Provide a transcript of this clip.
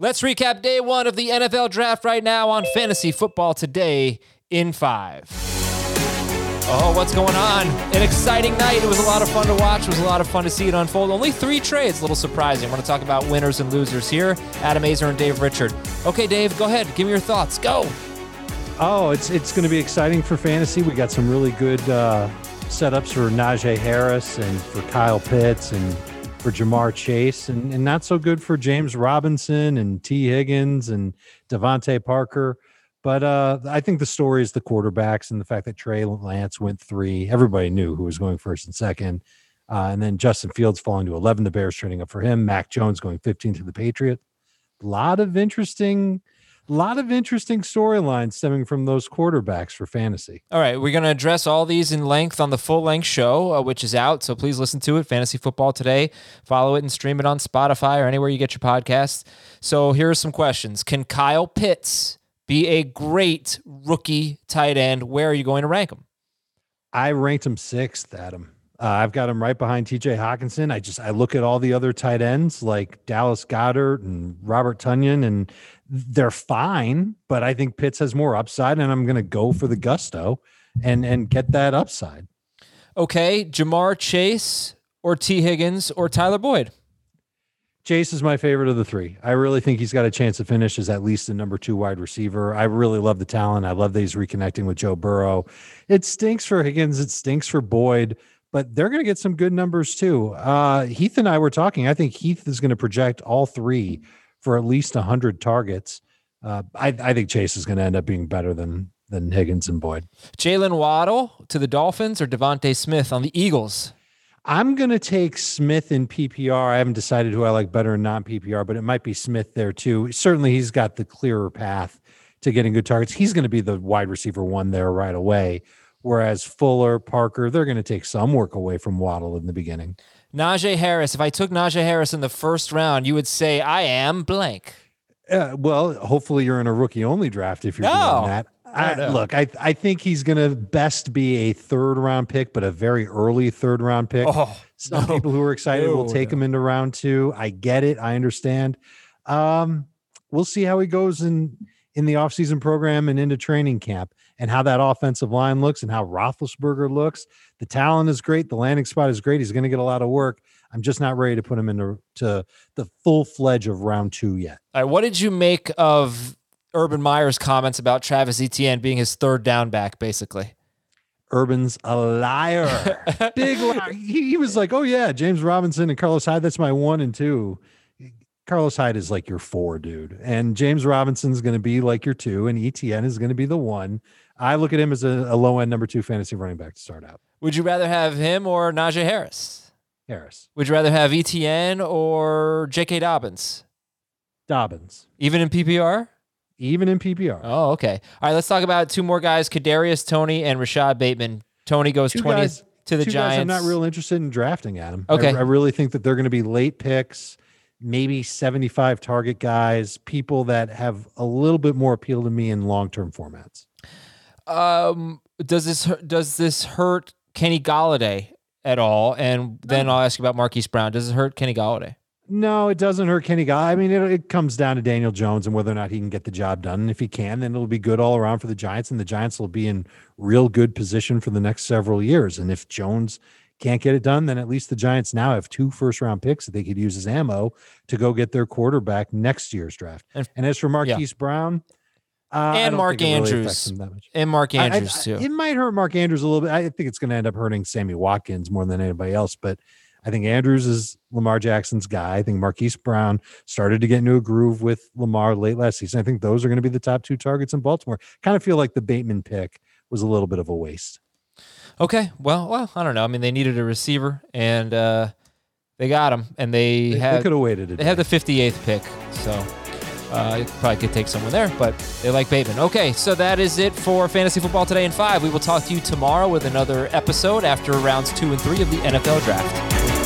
Let's recap day one of the NFL draft right now on Fantasy Football Today in five. Oh, what's going on? An exciting night. It was a lot of fun to watch. It was a lot of fun to see it unfold. Only three trades, a little surprising. I want to talk about winners and losers here. Adam Aizer and Dave Richard. Okay, Dave, go ahead. Give me your thoughts. Go. Oh, it's it's going to be exciting for fantasy. We got some really good uh, setups for Najee Harris and for Kyle Pitts and for Ja'Marr Chase, and, and not so good for James Robinson and Tee Higgins and DeVante Parker. But uh, I think the story is the quarterbacks and the fact that Trey Lance went three. Everybody knew who was going first and second. Uh, and then Justin Fields falling to 11. The Bears trading up for him. Mac Jones going 15 to the Patriots. A lot of interesting a lot of interesting storylines stemming from those quarterbacks for fantasy. All right, we're going to address all these in length on the full length show, uh, which is out. So please listen to it. Fantasy Football Today. Follow it and stream it on Spotify or anywhere you get your podcasts. So here are some questions Can Kyle Pitts be a great rookie tight end? Where are you going to rank him? I ranked him sixth, Adam. Uh, I've got him right behind TJ Hockenson. I just I look at all the other tight ends like Dallas Goedert and Robert Tonyan, and they're fine, but I think Pitts has more upside, and I'm going to go for the gusto and and get that upside. Okay, Ja'Marr Chase or Tee Higgins or Tyler Boyd. Chase is my favorite of the three. I really think he's got a chance to finish as at least the number two wide receiver. I really love the talent. I love that he's reconnecting with Joe Burrow. It stinks for Higgins. It stinks for Boyd but they're going to get some good numbers too. Uh, Heath and I were talking. I think Heath is going to project all three for at least 100 targets. Uh, I, I, think Chase is going to end up being better than than Higgins and Boyd. Jaylen Waddle to the Dolphins or DeVonta Smith on the Eagles? I'm going to take Smith in PPR. I haven't decided who I like better in non PPR, but it might be Smith there too. Certainly, he's got the clearer path to getting good targets. He's going to be the wide receiver one there right away. Whereas Fuller, Parker, they're going to take some work away from Waddle in the beginning. Najee Harris. If I took Najee Harris in the first round, you would say I am blank. Uh, well, hopefully you're in a rookie only draft if you're no, doing that. I, I look, I I think he's going to best be a third round pick, but a very early third round pick. Oh, Some no, people who are excited no, will take him into round two. I get it. I understand. Um, we'll see how he goes in in the offseason program and into training camp and how that offensive line looks and how Roethlisberger looks. The talent is great. The landing spot is great. He's going to get a lot of work. I'm just not ready to put him into to the full fledge of round two yet. All right. What did you make of Urban Meyer's comments about Travis Etienne being his third down back, basically? Urban's a liar. Big liar. He, he was like, oh, yeah, James Robinson and Carlos Hyde, that's my one and two. Carlos Hyde is like your four, dude. And James Robinson's going to be like your two, and Etienne is going to be the one. I look at him as a, a low end number two fantasy running back to start out. Would you rather have him or Najee Harris? Harris. Would you rather have Etienne or J.K. Dobbins? Dobbins. Even in PPR? Even in PPR. Oh, okay. All right, let's talk about two more guys: Kadarius Toney and Rashod Bateman. Toney goes twentieth to the Giants. I'm not real interested in drafting Adam. Okay. I, I really think that they're going to be late picks maybe 75 target guys, people that have a little bit more appeal to me in long-term formats. Um, does this does this hurt Kenny Golladay at all? And then I'll ask you about Marquise Brown. Does it hurt Kenny Golladay? No, it doesn't hurt Kenny Golladay. I mean, it, it comes down to Daniel Jones and whether or not he can get the job done. And if he can, then it'll be good all around for the Giants, and the Giants will be in real good position for the next several years. And if Jones can't get it done, then at least the Giants now have two first round picks that they could use as ammo to go get their quarterback next year's draft. And, and as for Marquise yeah. Brown, uh, and Mark Andrews, really and Mark Andrews I, I, too. It might hurt Mark Andrews a little bit. I think it's going to end up hurting Sammy Watkins more than anybody else. But I think Andrews is Lamar Jackson's guy. I think Marquise Brown started to get into a groove with Lamar late last season. I think those are going to be the top two targets in Baltimore. Kind of feel like the Bateman pick was a little bit of a waste. Okay, well, well, I don't know. I mean, they needed a receiver, and uh, they got him, and they, they have could have waited. they have the 58th pick, so uh, probably could take someone there, but they like Bateman. Okay, so that is it for fantasy football today in five. We will talk to you tomorrow with another episode after rounds two and three of the NFL draft.